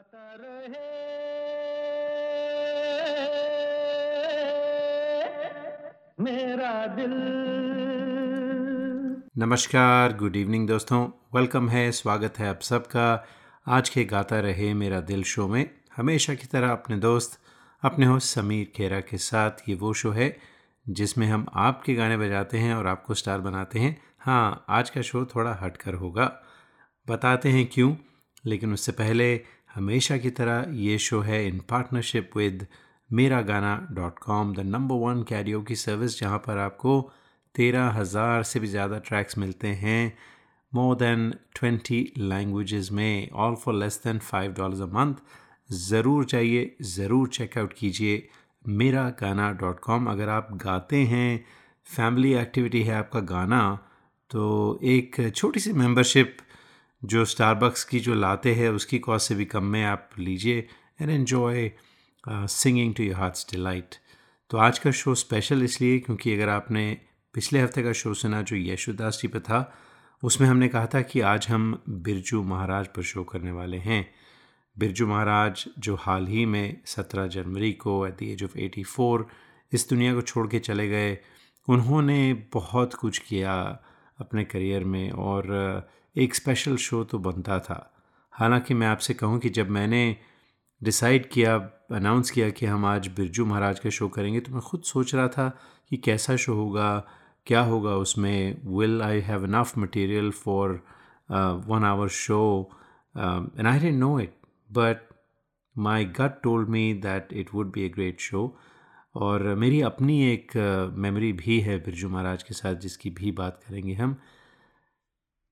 गाता रहे। मेरा दिल। नमस्कार गुड इवनिंग दोस्तों। वेलकम है, स्वागत है आप सबका। आज के गाता रहे मेरा दिल शो में। हमेशा की तरह अपने दोस्त, अपने होस्ट समीर खेरा के साथ ये वो शो है, जिसमें हम आपके गाने बजाते हैं और आपको स्टार बनाते हैं। हाँ आज का शो थोड़ा हटकर होगा। बताते हैं क्यों, लेकिन उससे पहले हमेशा की तरह ये शो है इन partnership with Mera Gaana dot com the number one Cairo की सर्विस जहाँ पर आपको तेरह हज़ार से भी ज़्यादा ट्रैक्स मिलते हैं मोर देन ट्वेंटी लैंग्वेजेस में all for less than five dollars a month ज़रूर चाहिए ज़रूर चेकआउट कीजिए मेरा गाना डॉट कॉम अगर आप गाते हैं फैमिली एक्टिविटी है आपका गाना तो एक छोटी सी मेंबरशिप जो स्टारबक्स की जो लाते हैं, उसकी कॉस्ट से भी कम में आप लीजिए and enjoy singing to your heart's delight तो आज का शो स्पेशल इसलिए क्योंकि अगर आपने पिछले हफ़्ते का शो सुना जो यशुदास जी पर था, उसमें हमने कहा था कि आज हम बिरजू महाराज पर शो करने वाले हैं। बिरजू महाराज जो हाल ही में 17 जनवरी को एट द एज ऑफ़ 84 इस दुनिया को छोड़ के चले गए, उन्होंने बहुत कुछ किया अपने करियर में और एक स्पेशल शो तो बनता था। हालाँकि मैं आपसे कहूँ कि जब मैंने डिसाइड किया अनाउंस किया कि हम आज बिरजू महाराज का शो करेंगे तो मैं ख़ुद सोच रहा था कि कैसा शो होगा क्या होगा उसमें will I have enough material for one hour show and I didn't know it but my gut told me that it would be a great show और मेरी अपनी एक मेमोरी uh, भी है बिरजू महाराज के साथ जिसकी भी बात करेंगे हम।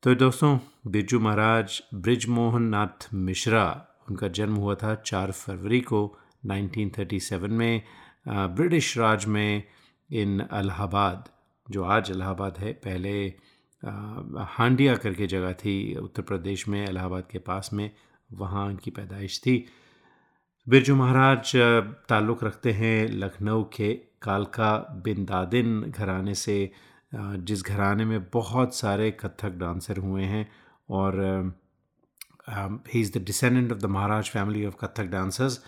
तो दोस्तों, बिरजू महाराज ब्रिजमोहन नाथ मिश्रा, उनका जन्म हुआ था चार फरवरी को 1937 में ब्रिटिश राज में इन अलाहाबाद, जो आज इलाहाबाद है, पहले हांडिया करके जगह थी, उत्तर प्रदेश में इलाहाबाद के पास में, वहाँ उनकी पैदाइश थी। बिरजू महाराज ताल्लुक़ रखते हैं लखनऊ के कालका बिन दादिन घराने से जिस घराने में बहुत सारे कथक डांसर हुए हैं और he is the descendant of the Maharaj family of Kathak dancers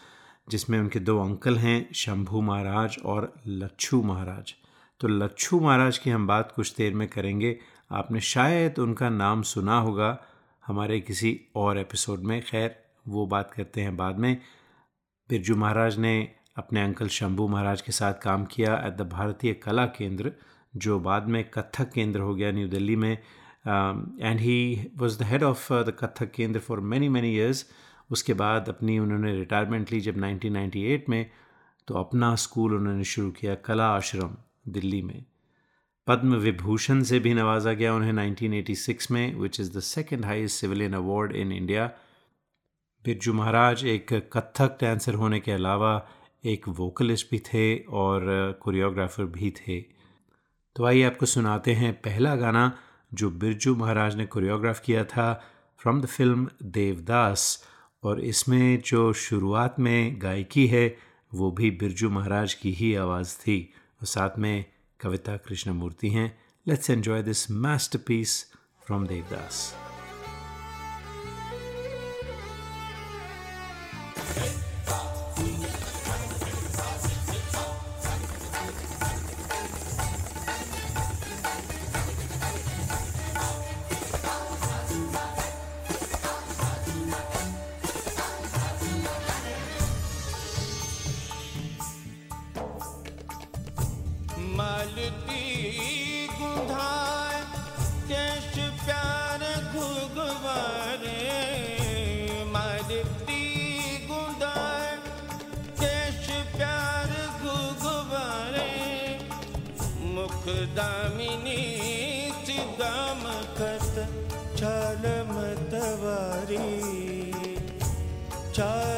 जिसमें उनके दो अंकल हैं, शंभू महाराज और लच्छू महाराज। तो लच्छू महाराज की हम बात कुछ देर में करेंगे। आपने शायद उनका नाम सुना होगा हमारे किसी और एपिसोड में। खैर, वो बात करते हैं बाद में। बिरजू महाराज ने अपने अंकल शंभू महाराज के साथ काम किया एट द भारतीय कला केंद्र जो बाद में कथक केंद्र हो गया न्यू दिल्ली में and he was the head of the Kathak Kendra for many many years उसके बाद अपनी उन्होंने रिटायरमेंट ली जब 1998 में तो अपना स्कूल उन्होंने शुरू किया कला आश्रम दिल्ली में। पद्म विभूषण से भी नवाजा गया उन्हें 1986 में which is the second highest civilian award in India Birju Maharaj एक कथक डांसर होने के अलावा एक वोकलिस्ट भी थे और कोरियोग्राफर भी थे। तो आइए आपको सुनाते हैं पहला गाना जो बिरजू महाराज ने कोरियोग्राफ किया था फ्रॉम द फ़िल्म देवदास और इसमें जो शुरुआत में गायकी है, वो भी बिरजू महाराज की ही आवाज़ थी। और साथ में कविता कृष्णमूर्ति हैं। Let's enjoy this masterpiece from Devdas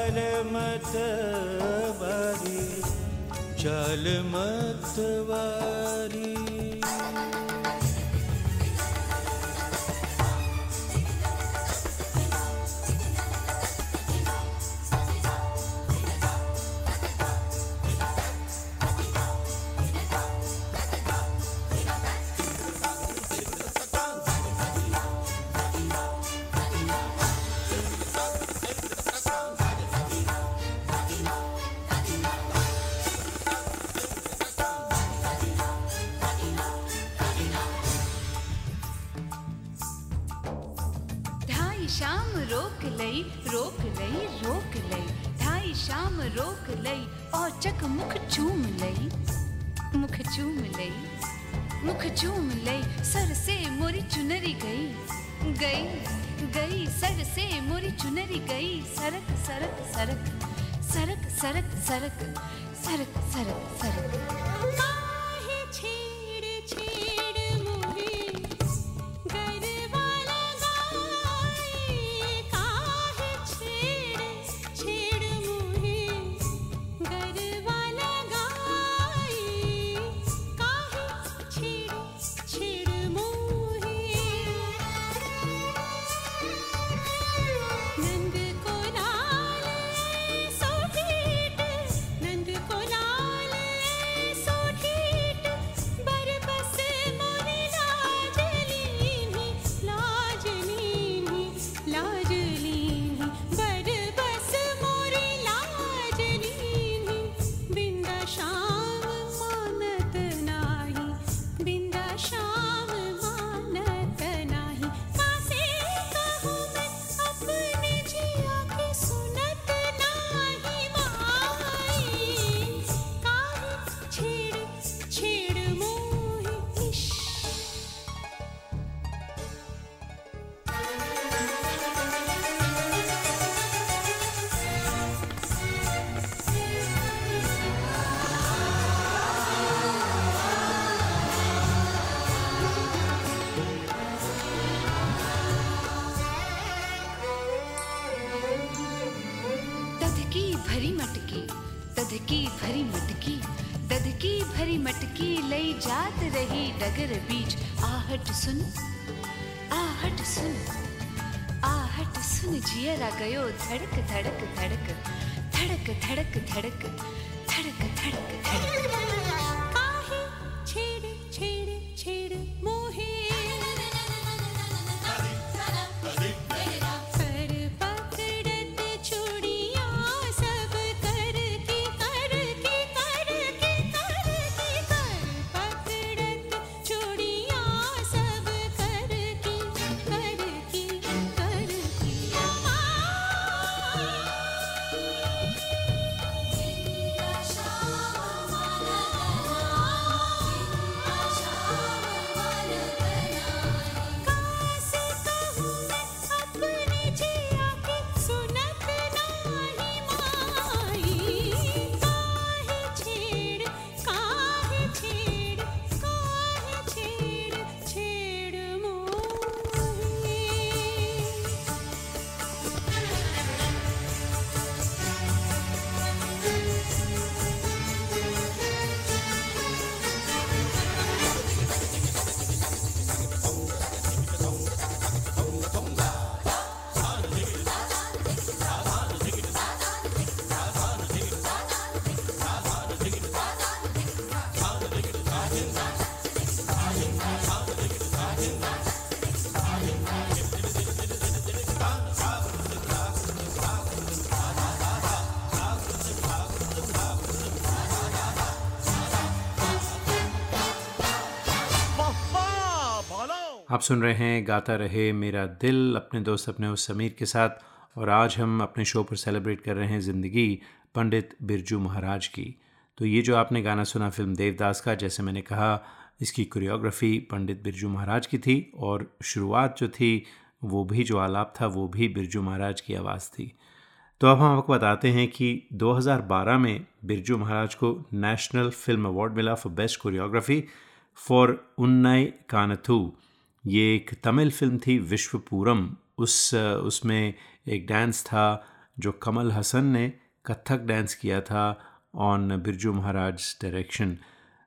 चल मत वारी चल मत वारी रोक लई रोक लई। ढाई शाम रोक लई और चक मुख चूम लई। मुख चूम लई, मुख चूम लई, सर से मोरी चुनरी गई। गई गई, सर से मोरी चुनरी गई। सरक सरक सरक सरक सरक सरक सरक सरक सरक। काहे सुन रहे हैं गाता रहे मेरा दिल अपने दोस्त अपने उस समीर के साथ और आज हम अपने शो पर सेलिब्रेट कर रहे हैं ज़िंदगी पंडित बिरजू महाराज की। तो ये जो आपने गाना सुना फ़िल्म देवदास का, जैसे मैंने कहा, इसकी कोरियोग्राफी पंडित बिरजू महाराज की थी और शुरुआत जो थी, वो भी जो आलाप था, वो भी बिरजू महाराज की आवाज़ थी। तो अब हम आपको बताते हैं कि 2012 में बिरजू महाराज को नेशनल फ़िल्म अवार्ड मिला for best choreography for Unnai Kaanathu ये एक तमिल फ़िल्म थी, विश्वपूरम। उस, उसमें एक डांस था जो कमल हसन ने कथक डांस किया था ऑन बिरजू महाराज डायरेक्शन।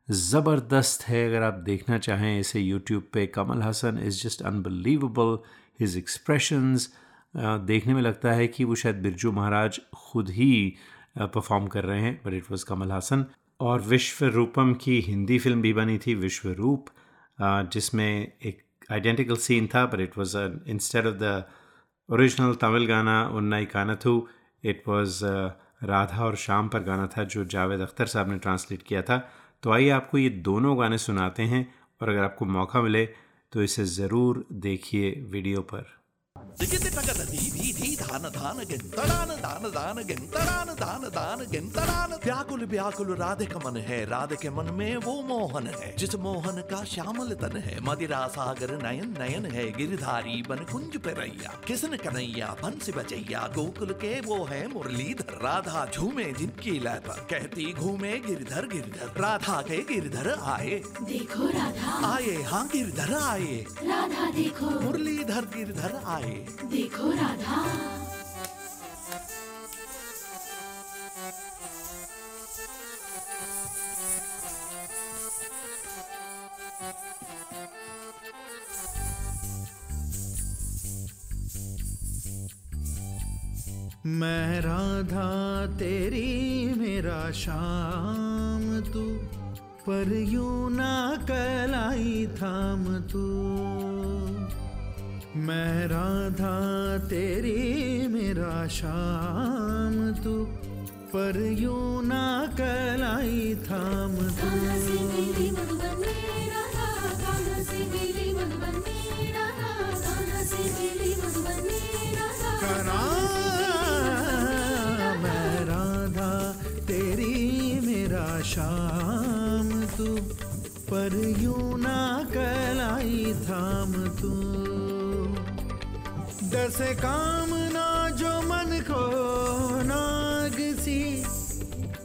ज़बरदस्त है, अगर आप देखना चाहें इसे यूट्यूब पे। Kamal Haasan is just unbelievable his expressions देखने में लगता है कि वो शायद बिरजू महाराज खुद ही परफॉर्म कर रहे हैं but it was Kamal Haasan. और विश्व रूपम की हिंदी फ़िल्म भी बनी थी विश्व रूप जिसमें एक आइडेंटिकल सीन था but it was instead of the original Tamil गाना उन्नाई कानथू इट वॉज़ राधा और शाम पर गाना था जो जावेद अख्तर साहब ने ट्रांसलेट किया था तो आइए आपको ये दोनों गाने सुनाते हैं और अगर आपको मौका मिले तो इसे ज़रूर देखिए वीडियो पर జిగితి టగద దీధి ధీ ధాన ధాన గెంతడాన దాన దాన గెంతడాన దాన దాన గెంతడాన व्याकुल व्याकुल राधे का मन है राधे के मन में वो मोहन है जिस मोहन का श्यामल तन है मदिरा सागर नयन नयन है गिरधारी बन कुंज पे रैया किसन कन्हैया बंसी बजैया गोकुल के वो है मुरलीधर राधा झूमे जिनकी लय पर कहती घूमे गिरधर गिरधर राधा के गिरधर आए देखो राधा। आए हाँ गिरधर आए राधा देखो। मुरलीधर गिरधर आए देखो राधा। मैं राधा तेरी मेरा शाम तू पर यूँ ना कलाई थाम तू। मैं राधा तेरी मेरा शाम तू पर यूँ ना कलाई थाम तू। करा मैं राधा तेरी मेरा शाम तू पर यूँ ना कलाई थाम तू। दस कामना जो मन को नाग सी,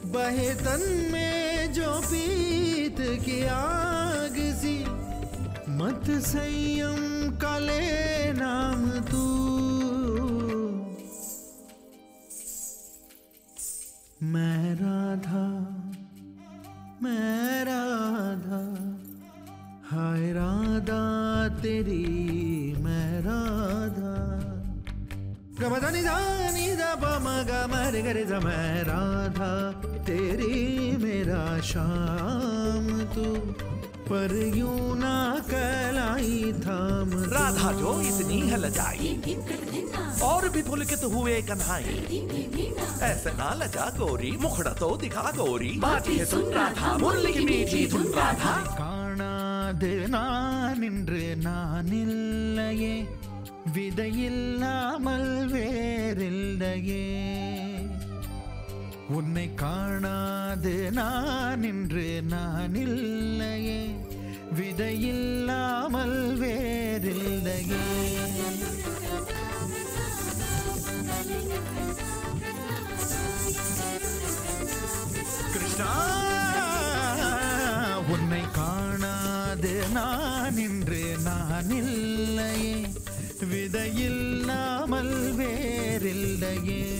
बहे तन में जो पीत की आग सी। मत संयम का ले नाम तू। मैं राधा मैं राधा, हाय राधा तेरी गमदानी दानी दा पमा गमर गरे दा मैं राधा तेरी मेरा शाम तू पर यूं ना कलाई थाम तू। राधा जो इतनी है लजाई दिन कट धिन्ना और भी पुलकित हुए कन्हाई दिन दिन धिन्ना ऐसे ना लजा गोरी मुखड़ा तो दिखा गोरी बाजी है सुन राधा मुरली की मीठी धुन राधा காணாது நான் நின்று நான் இல்லையே விதையில்லாமல் வேறில்லையே. உன்னை காணாது நான் நின்று நான் இல்லையே. விதையில்லாமல் வேறில்லையே. கிருஷ்ணா உன்னை காணாது நான் இன்று நான் இல்லையே. விதையில்லாமல் வேறில்லையே.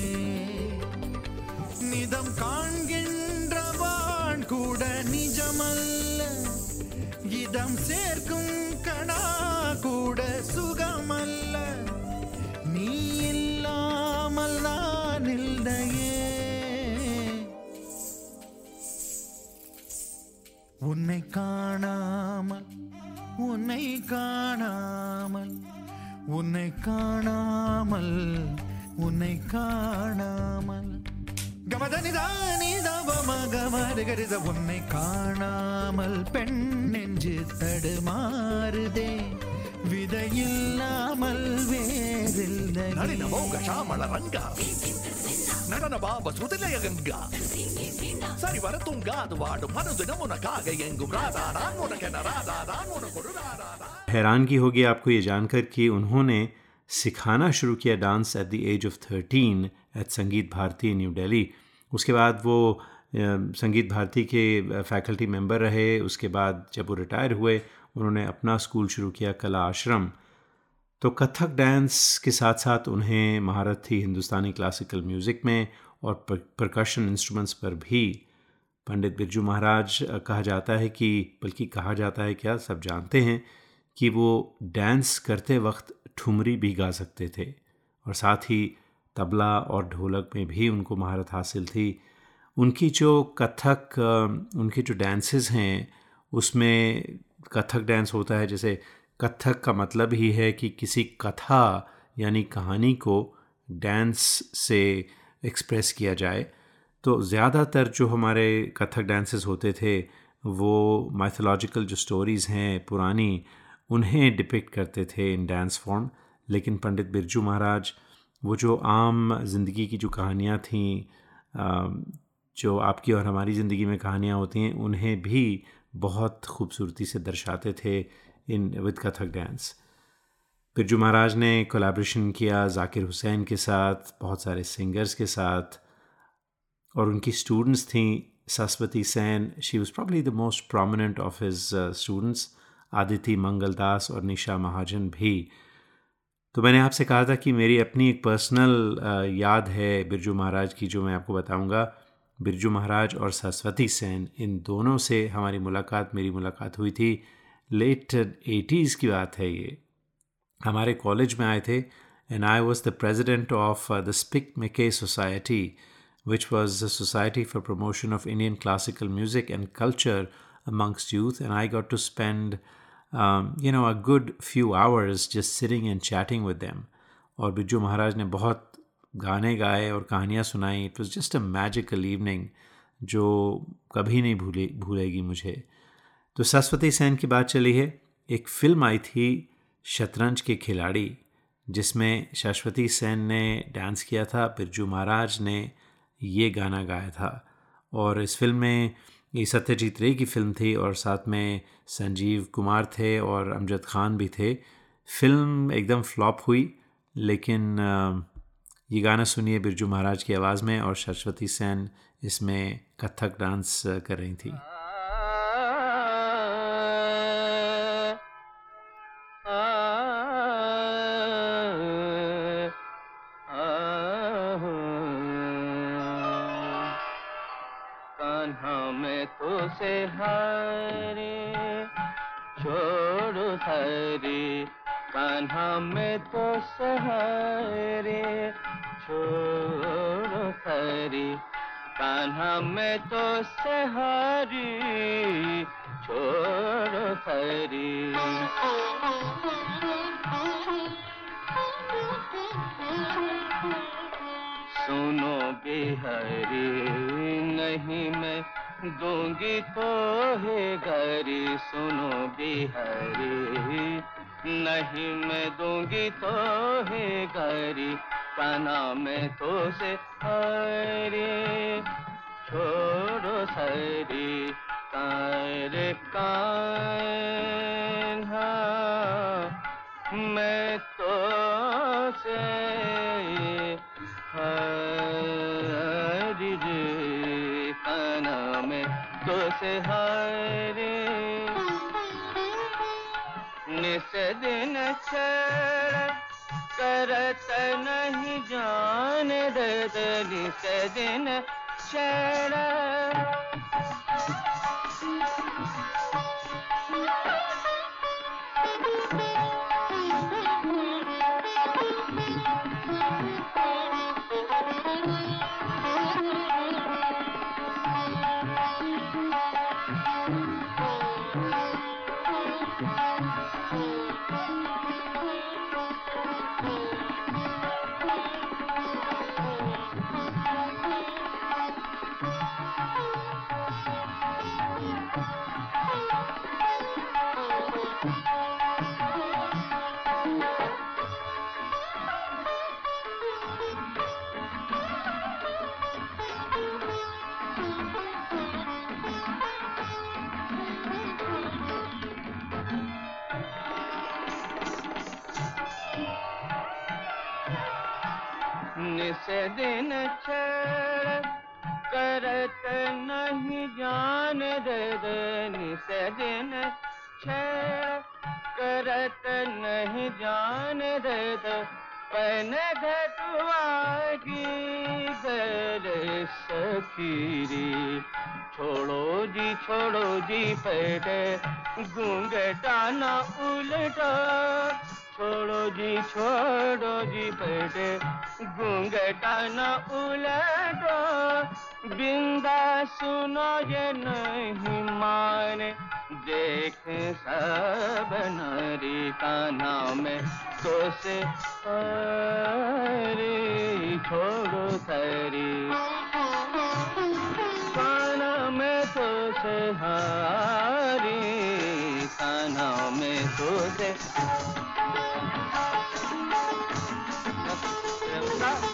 நிதம் காண்கின்றவான் கூட நிஜமல்ல. இதம் சேர்க்கும் கணா கூட சுகமல்ல. நீ இல்லாமல் நான் இல்லையே. உன்னை காணாமல் உன்னை காணாமல் உன்னை காணாமல் உன்னை காணாமல். கமதனிதானி உன்னை காணாமல் பெண் நெஞ்சு தடுமாறுதே. விதையில்லாமல் வேறில்லை மோக ரங்கா நடன பாப சுதிலயங்கா சரி வர தூங்காது எங்கும் ராதா ராதா हैरान की होगी आपको ये जानकर कि उन्होंने सिखाना शुरू किया dance at the age of thirteen at Sangeet Bharati new Delhi उसके बाद वो संगीत भारती के फैकल्टी मेंबर रहे. उसके बाद जब वो रिटायर हुए उन्होंने अपना स्कूल शुरू किया कला आश्रम। तो कथक डांस के साथ साथ उन्हें महारत थी हिंदुस्तानी क्लासिकल म्यूज़िक में और प्रकाशन इंस्ट्रूमेंट्स पर भी पंडित बिरजू महाराज कहा जाता है कि, बल्कि कहा जाता है क्या, सब जानते हैं कि वो डांस करते वक्त ठुमरी भी गा सकते थे। और साथ ही तबला और ढोलक में भी उनको महारत हासिल थी। उनकी जो कथक उनकी जो डांसेस हैं, उसमें कथक डांस होता है, जैसे कथक का मतलब ही है कि किसी कथा यानी कहानी को डांस से एक्सप्रेस किया जाए। तो ज़्यादातर जो हमारे कथक डांसेस होते थे, वो माइथोलॉजिकल जो स्टोरीज़ हैं, पुरानी, उन्हें डिपिक्ट करते थे इन डांस फॉर्म लेकिन पंडित बिरजू महाराज, वो जो आम ज़िंदगी की जो कहानियाँ थीं जो आपकी और हमारी ज़िंदगी में कहानियाँ होती हैं, उन्हें भी बहुत खूबसूरती से दर्शाते थे in with Kathak dance Birju Maharaj ने कोलैबोरेशन किया जाकिर हुसैन के साथ, बहुत सारे सिंगर्स के साथ, और उनकी स्टूडेंट्स थी Saraswati Sen. She was probably the most prominent of his students Aditi Mangaldas और निशा महाजन भी। तो मैंने आपसे कहा था कि मेरी अपनी एक पर्सनल याद है बिरजू महाराज की, जो मैं आपको बताऊँगा। बिरजू महाराज और सरस्वती सेन, इन दोनों से हमारी मुलाकात मेरी मुलाकात हुई थी। लेट एटीज़ की बात है ये। हमारे कॉलेज में आए थे and I was the president of the SPIC MACAY society which was the society for promotion of Indian classical music and culture amongst youth and I got to spend you know a good few hours just sitting and chatting with them और बिरजू महाराज ने बहुत गाने गाए और कहानियाँ सुनाई it was just a magical evening जो कभी नहीं भूले, भूलेगी मुझे। तो सरस्वती सेन की बात चली है। एक फ़िल्म आई थी शतरंज के खिलाड़ी, जिसमें शाश्वती सेन ने डांस किया था, बिरजू महाराज ने ये गाना गाया था। और इस फ़िल्म में ये सत्यजीत रे की फ़िल्म थी और साथ में संजीव कुमार थे और अमजद खान भी थे। फ़िल्म एकदम फ्लॉप हुई, लेकिन ये गाना सुनिए बिरजू महाराज की आवाज़ में और सरस्वती सेन इसमें कथक डांस कर रही थी। तो है गरी काना में तो से हरे। छोड़ो सरी कार कान्हा, मैं तो से हरि काना में तो से हरे। निस करत नहीं जान दर्द निस दिन छड़। निस दिन करत नहीं जान दद निस दिन करत नहीं जान दद पन घटवा की कर सखीरी छोड़ो जी छोड़ो जी, पेट घूंघटा ना उल्टा। छोड़ो जी छोड़ो जी पेटे घूंघटा न उलटो। बिंदा सुनो, ये नहीं माने। देख सब नारी का नाम तो से छोड़ो सरी काना में तो से हारी, काना में तो से तेरे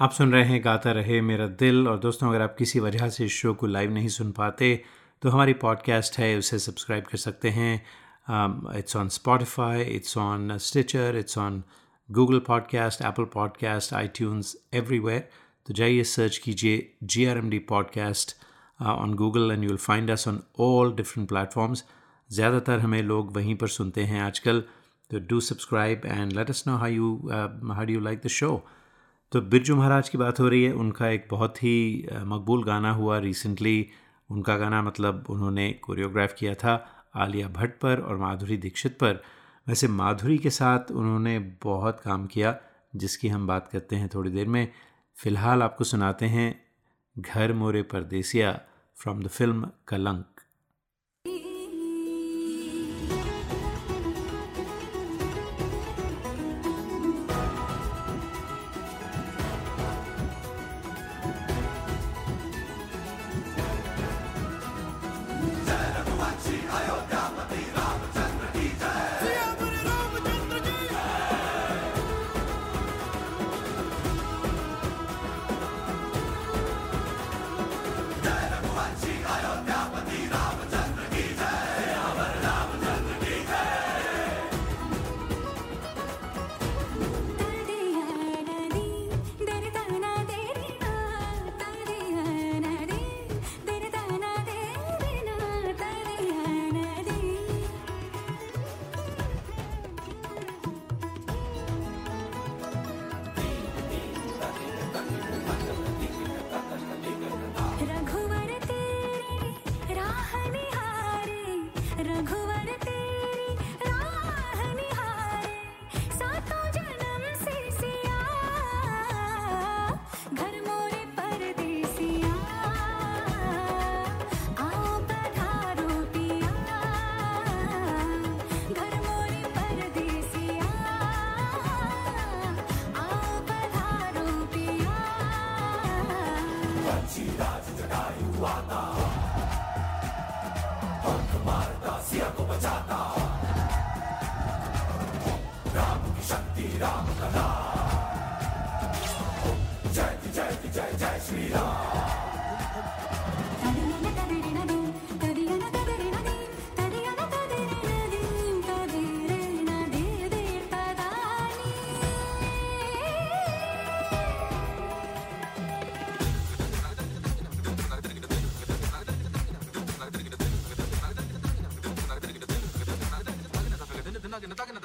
आप सुन रहे हैं गाता रहे मेरा दिल और दोस्तों, अगर आप किसी वजह से इस शो को लाइव नहीं सुन पाते तो हमारी पॉडकास्ट है, उसे सब्सक्राइब कर सकते हैं। It's on Spotify it's on Stitcher it's on Google podcast Apple podcast iTunes everywhere तो जाइए सर्च कीजिए G R M D podcast on Google and you will find us on all different platforms ज़्यादातर हमें लोग वहीं पर सुनते हैं आजकल। तो do subscribe and let us know how you how do you like the show तो बिरजू महाराज की बात हो रही है। उनका एक बहुत ही मकबूल गाना हुआ रिसेंटली उनका गाना मतलब उन्होंने कोरियोग्राफ किया था आलिया भट्ट पर और माधुरी दीक्षित पर। वैसे माधुरी के साथ उन्होंने बहुत काम किया, जिसकी हम बात करते हैं थोड़ी देर में। फ़िलहाल आपको सुनाते हैं घर मोरे परदेसिया from the film Kalank. takin, talking.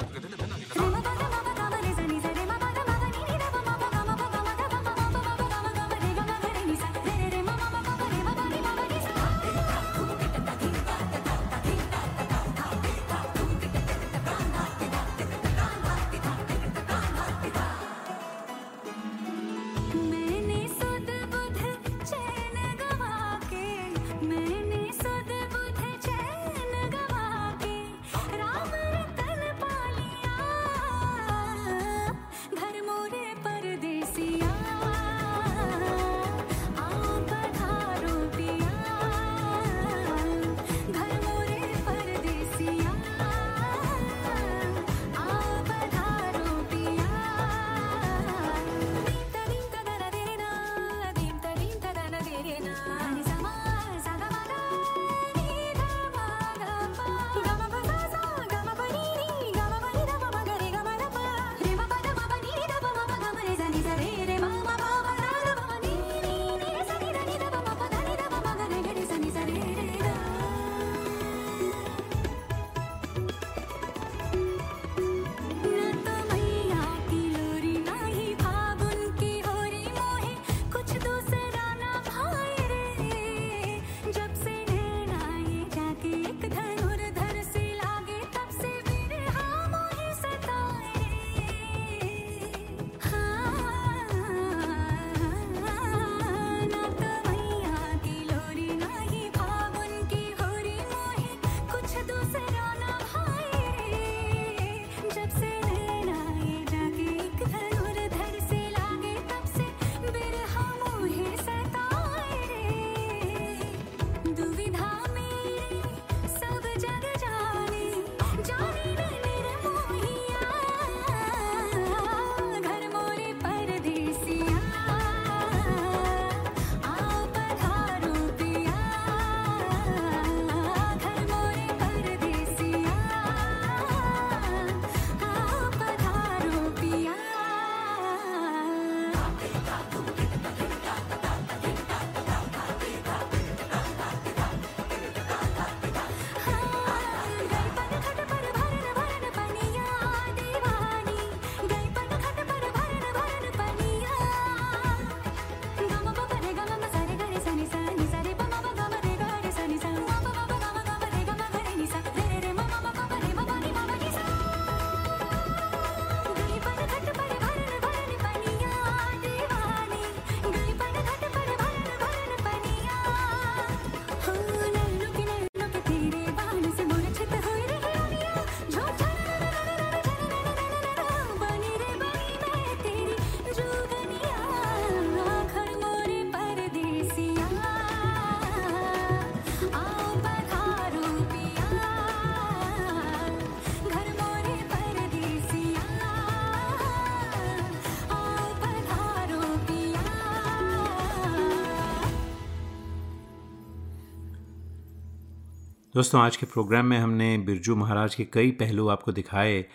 दोस्तों, आज के प्रोग्राम में हमने बिरजू महाराज के कई पहलू आपको दिखाए।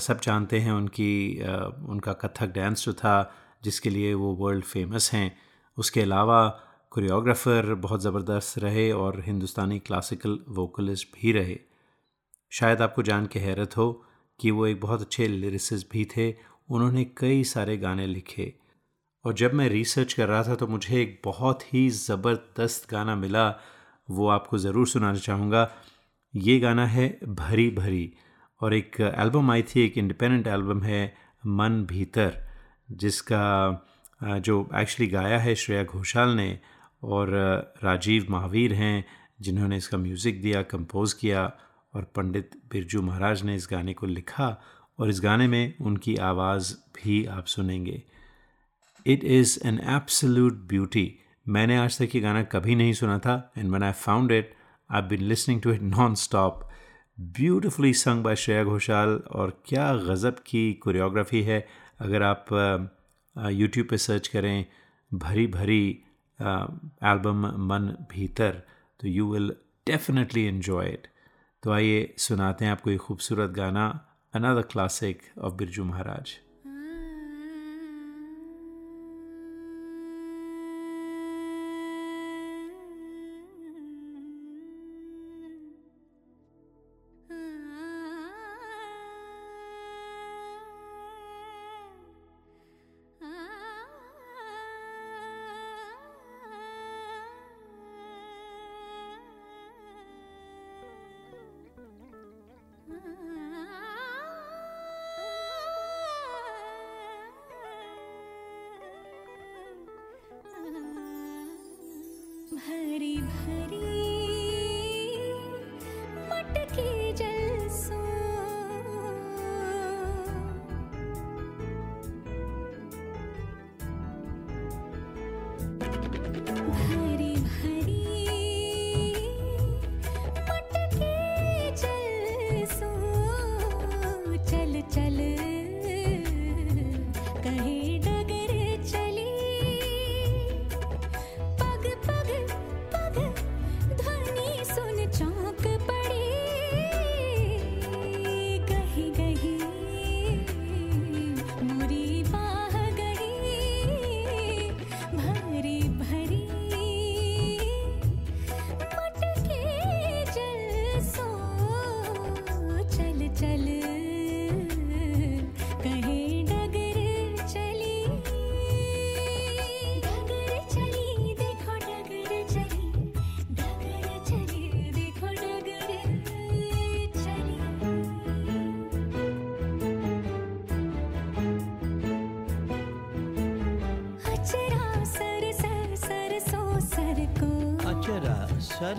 सब जानते हैं उनकी उनका कथक डांस जो था, जिसके लिए वो वर्ल्ड फ़ेमस हैं। उसके अलावा कोरियोग्राफर बहुत ज़बरदस्त रहे और हिंदुस्तानी क्लासिकल वोकलिस्ट भी रहे। शायद आपको जान के हैरत हो कि वो एक बहुत अच्छे लिरिसिस्ट भी थे। उन्होंने कई सारे गाने लिखे। और जब मैं रिसर्च कर रहा था तो मुझे एक बहुत ही ज़बरदस्त गाना मिला वो आपको ज़रूर सुनाना चाहूँगा। ये गाना है भरी भरी और एक एल्बम आई थी, एक इंडिपेंडेंट एल्बम है मन भीतर, जिसका जो एक्चुअली गाया है श्रेया घोषाल ने और राजीव महावीर हैं, जिन्होंने इसका म्यूज़िक दिया कंपोज़ किया और पंडित बिरजू महाराज ने इस गाने को लिखा और इस गाने में उनकी आवाज़ भी आप सुनेंगे। It is an absolute beauty मैंने आज तक ये गाना कभी नहीं सुना था and when I found it I been listening to it non stop beautifully sung by Shreya Ghoshal और क्या गज़ब की कोरियोग्राफी है। अगर आप यूट्यूब पे सर्च करें, भरी भरी एल्बम मन भीतर तो you will definitely enjoy it तो आइए सुनाते हैं आपको ये खूबसूरत गाना another classic of Birju Maharaj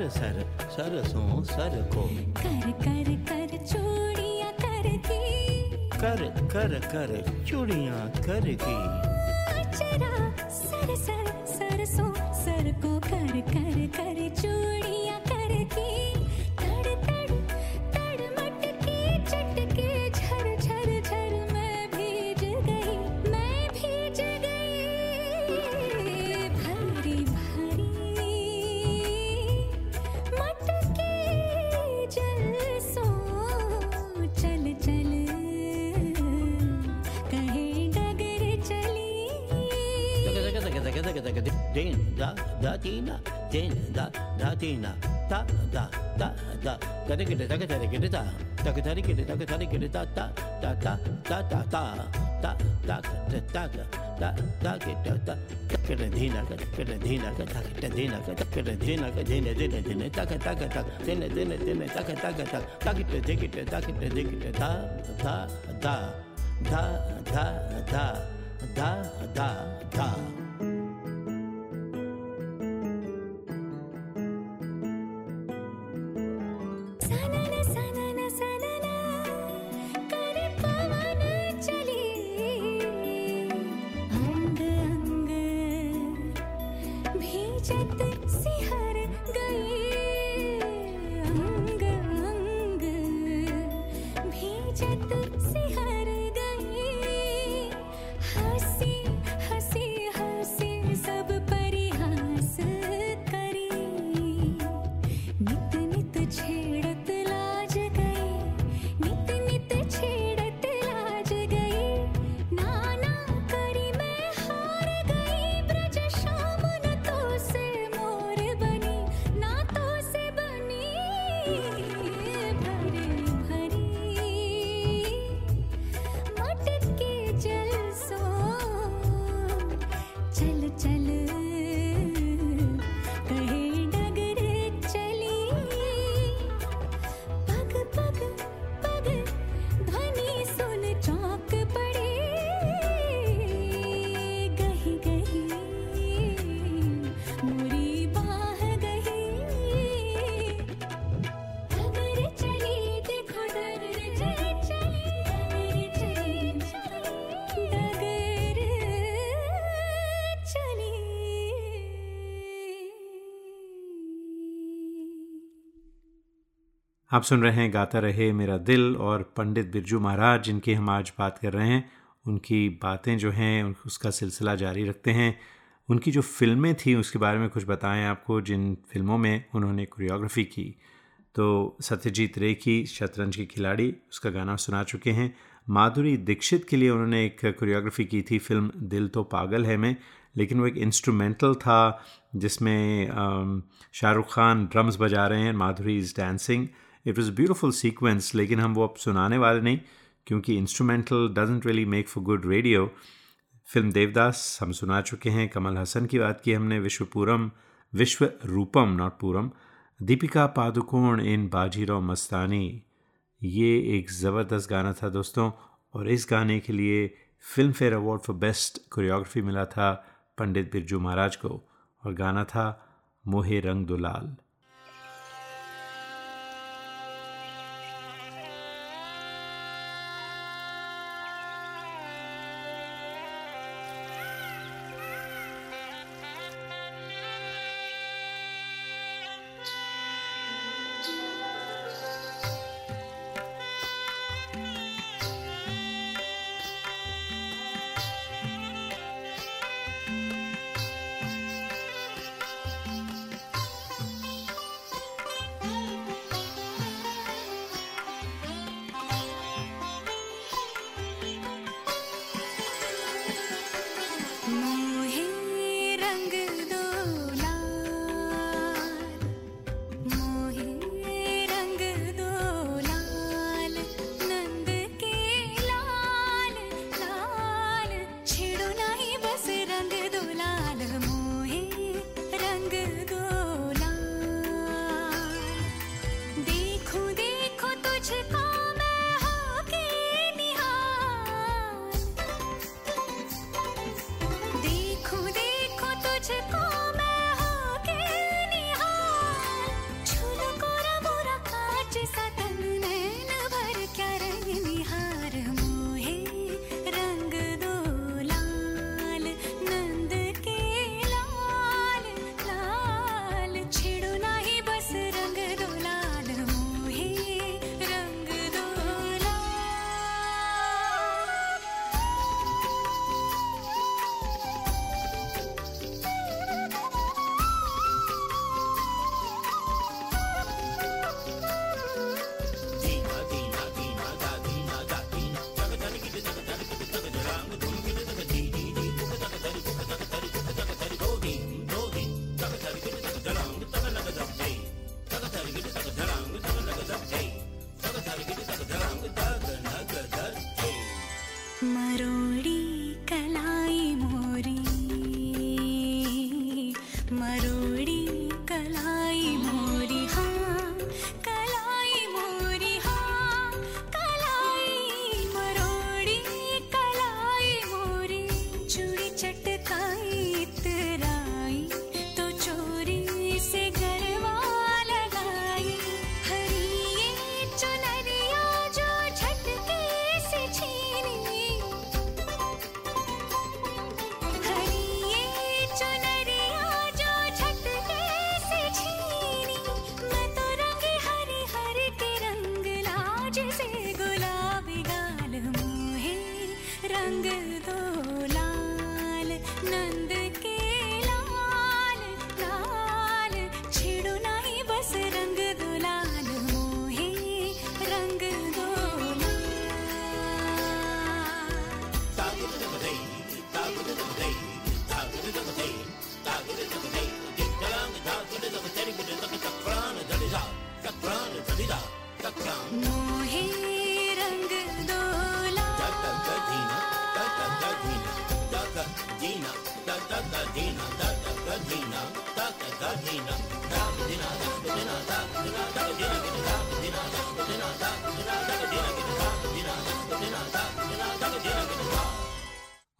sir sir सरसों सर को। कर कर कर चूड़िया कर की। कर कर कर चूड़िया कर की। चरा सर सर सरसों सर दिन दा दा तीना दिन दा दा तीना ता दा दा दा गरे गिरे दा गरे गिरे दा दा गरे गिरे दा गरे गिरे दा ता ता ता ता ता ता ता ता ता ता ता ता गिरे दा गरे धीना गरे धीना गरे धीना गरे धीना धीने धीने धीने ता ता ता ता धीने धीने धीने ता ता ता ता ता गिरे दे गिरे ता गिरे दे गिरे दा दा दा दा दा दा दा दा दा सनन आप सुन रहे हैं गाता रहे मेरा दिल और पंडित बिरजू महाराज, जिनकी हम आज बात कर रहे हैं। उनकी बातें जो हैं उसका सिलसिला जारी रखते हैं। उनकी जो फ़िल्में थी, उसके बारे में कुछ बताएँ आपको, जिन फ़िल्मों में उन्होंने कोरियोग्राफी की। तो सत्यजीत रे की शतरंज की खिलाड़ी, उसका गाना सुना चुके हैं। माधुरी दीक्षित के लिए उन्होंने एक कोरियोग्राफी की थी फ़िल्म दिल तो पागल है में, लेकिन वो एक इंस्ट्रूमेंटल था, जिसमें शाहरुख खान ड्रम्स बजा रहे हैं, Madhuri is dancing. It was beautiful sequence लेकिन हम वो अब सुनाने वाले नहीं, क्योंकि instrumental doesn't really make for good radio film Devdas, हम सुना चुके हैं, कमल हसन की बात की हमने, Vishwapuram Vishwaroopam not Puram, Deepika Padukone in Bajirao Mastani. ये एक ज़बरदस्त गाना था दोस्तों, और इस गाने के लिए Filmfare award for best choreography मिला था पंडित बिरजू महाराज को, और गाना था मोहे रंग दुलाल।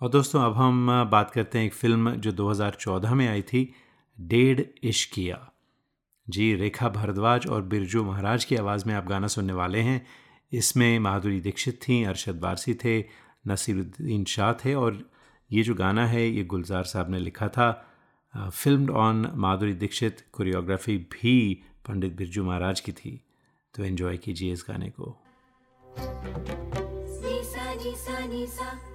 और दोस्तों, अब हम बात करते हैं एक फ़िल्म जो 2014 में आई थी, डेढ़ इश्किया जी, रेखा भारद्वाज और बिरजू महाराज की आवाज़ में आप गाना सुनने वाले हैं। इसमें माधुरी दीक्षित थी, अरशद वारसी थे, नसीरुद्दीन शाह थे और ये जो गाना है, ये गुलजार साहब ने लिखा था। Film on Madhuri Dixit, choreography भी पंडित बिरजू महाराज की थी। तो एन्जॉय कीजिए इस गाने को। सा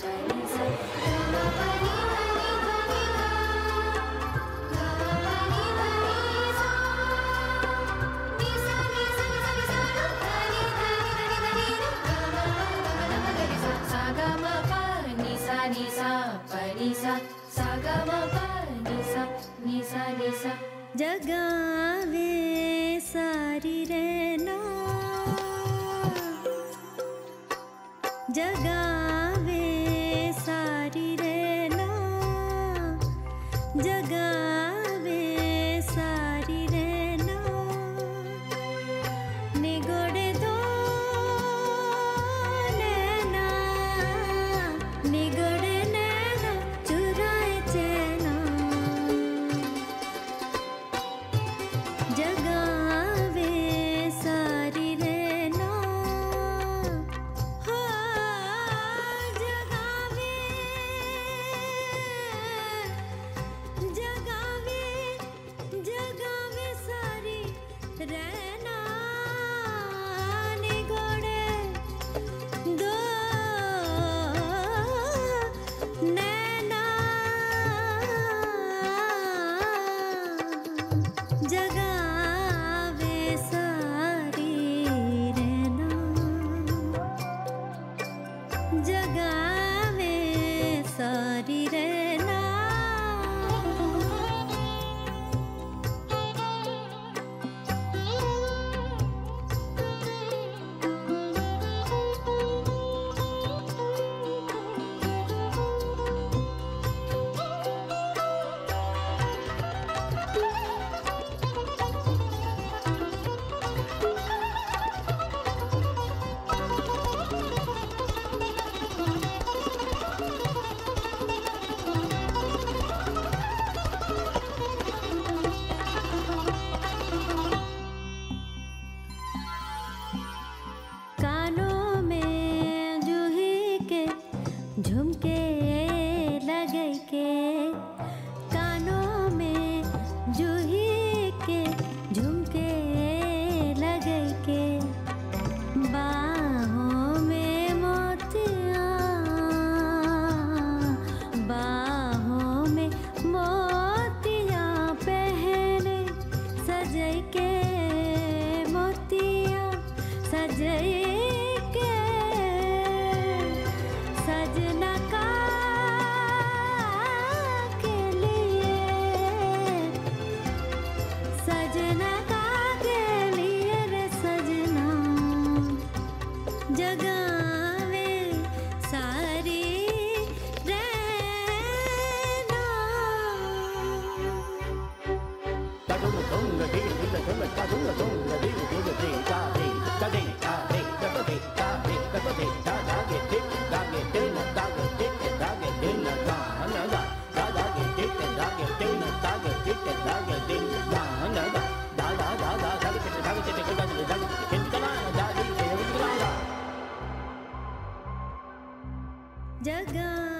जगा जगा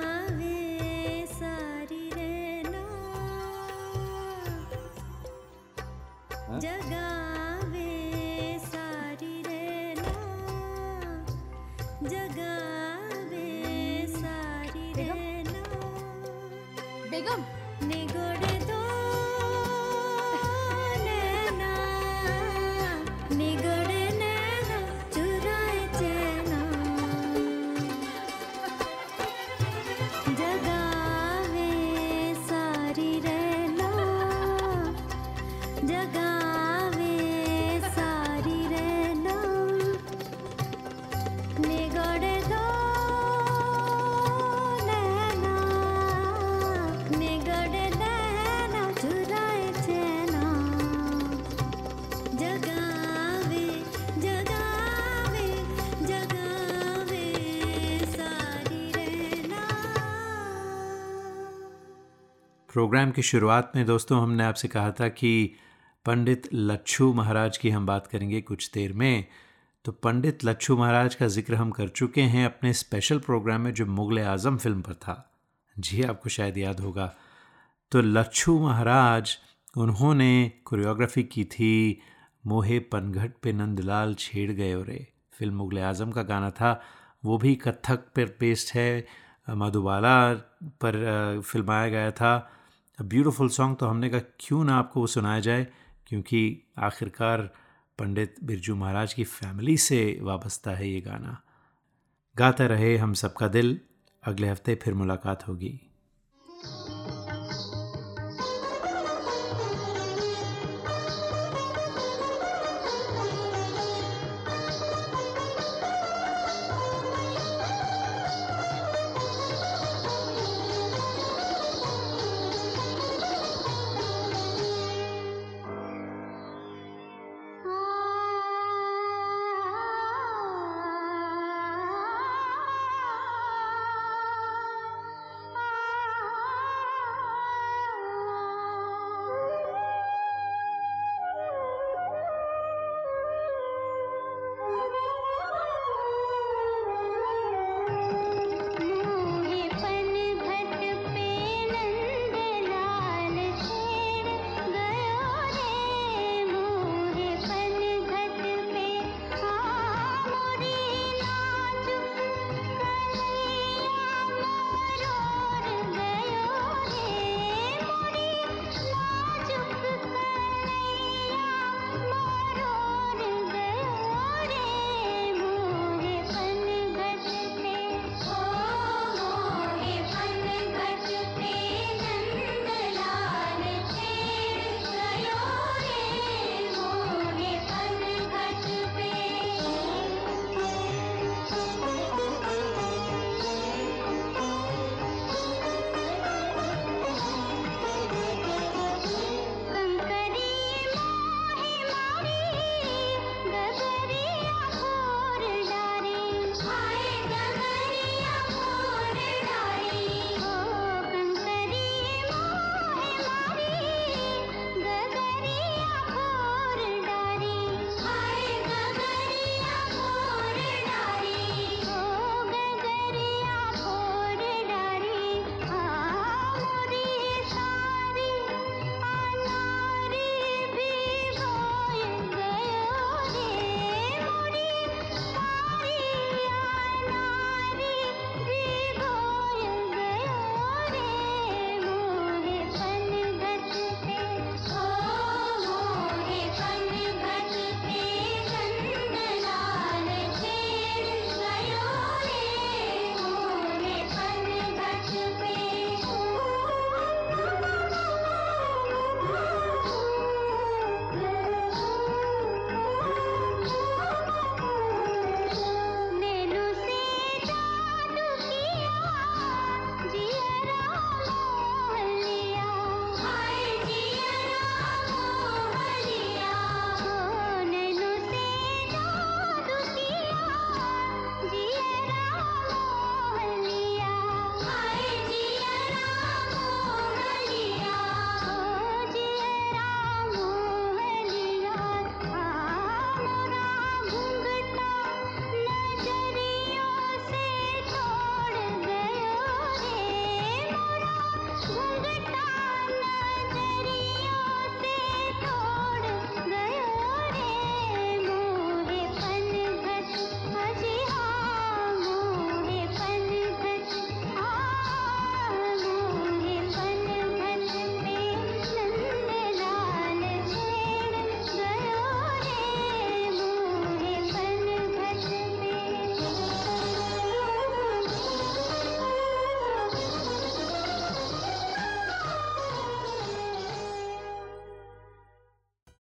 प्रोग्राम की शुरुआत में दोस्तों, हमने आपसे कहा था कि पंडित लच्छू महाराज की हम बात करेंगे कुछ देर में। तो पंडित लच्छू महाराज का ज़िक्र हम कर चुके हैं अपने स्पेशल प्रोग्राम में जो मुग़ल आज़म फ़िल्म पर था। जी, आपको शायद याद होगा। तो लच्छू महाराज, उन्होंने कोरियोग्राफी की थी, मोहे पनघट पे नंदलाल छेड़ गए और। फ़िल्म मुग़ल आज़म का गाना था, वो भी कथक पर बेस्ड है। मधुबाला पर फिल्माया गया था। ब्यूटीफुल सॉन्ग तो हमने कहा, क्यों ना आपको वो सुनाया जाए? क्योंकि आखिरकार पंडित बिरजू महाराज की फैमिली से वाबस्ता है ये गाना। गाता रहे हम सबका दिल, अगले हफ़्ते फिर मुलाकात होगी।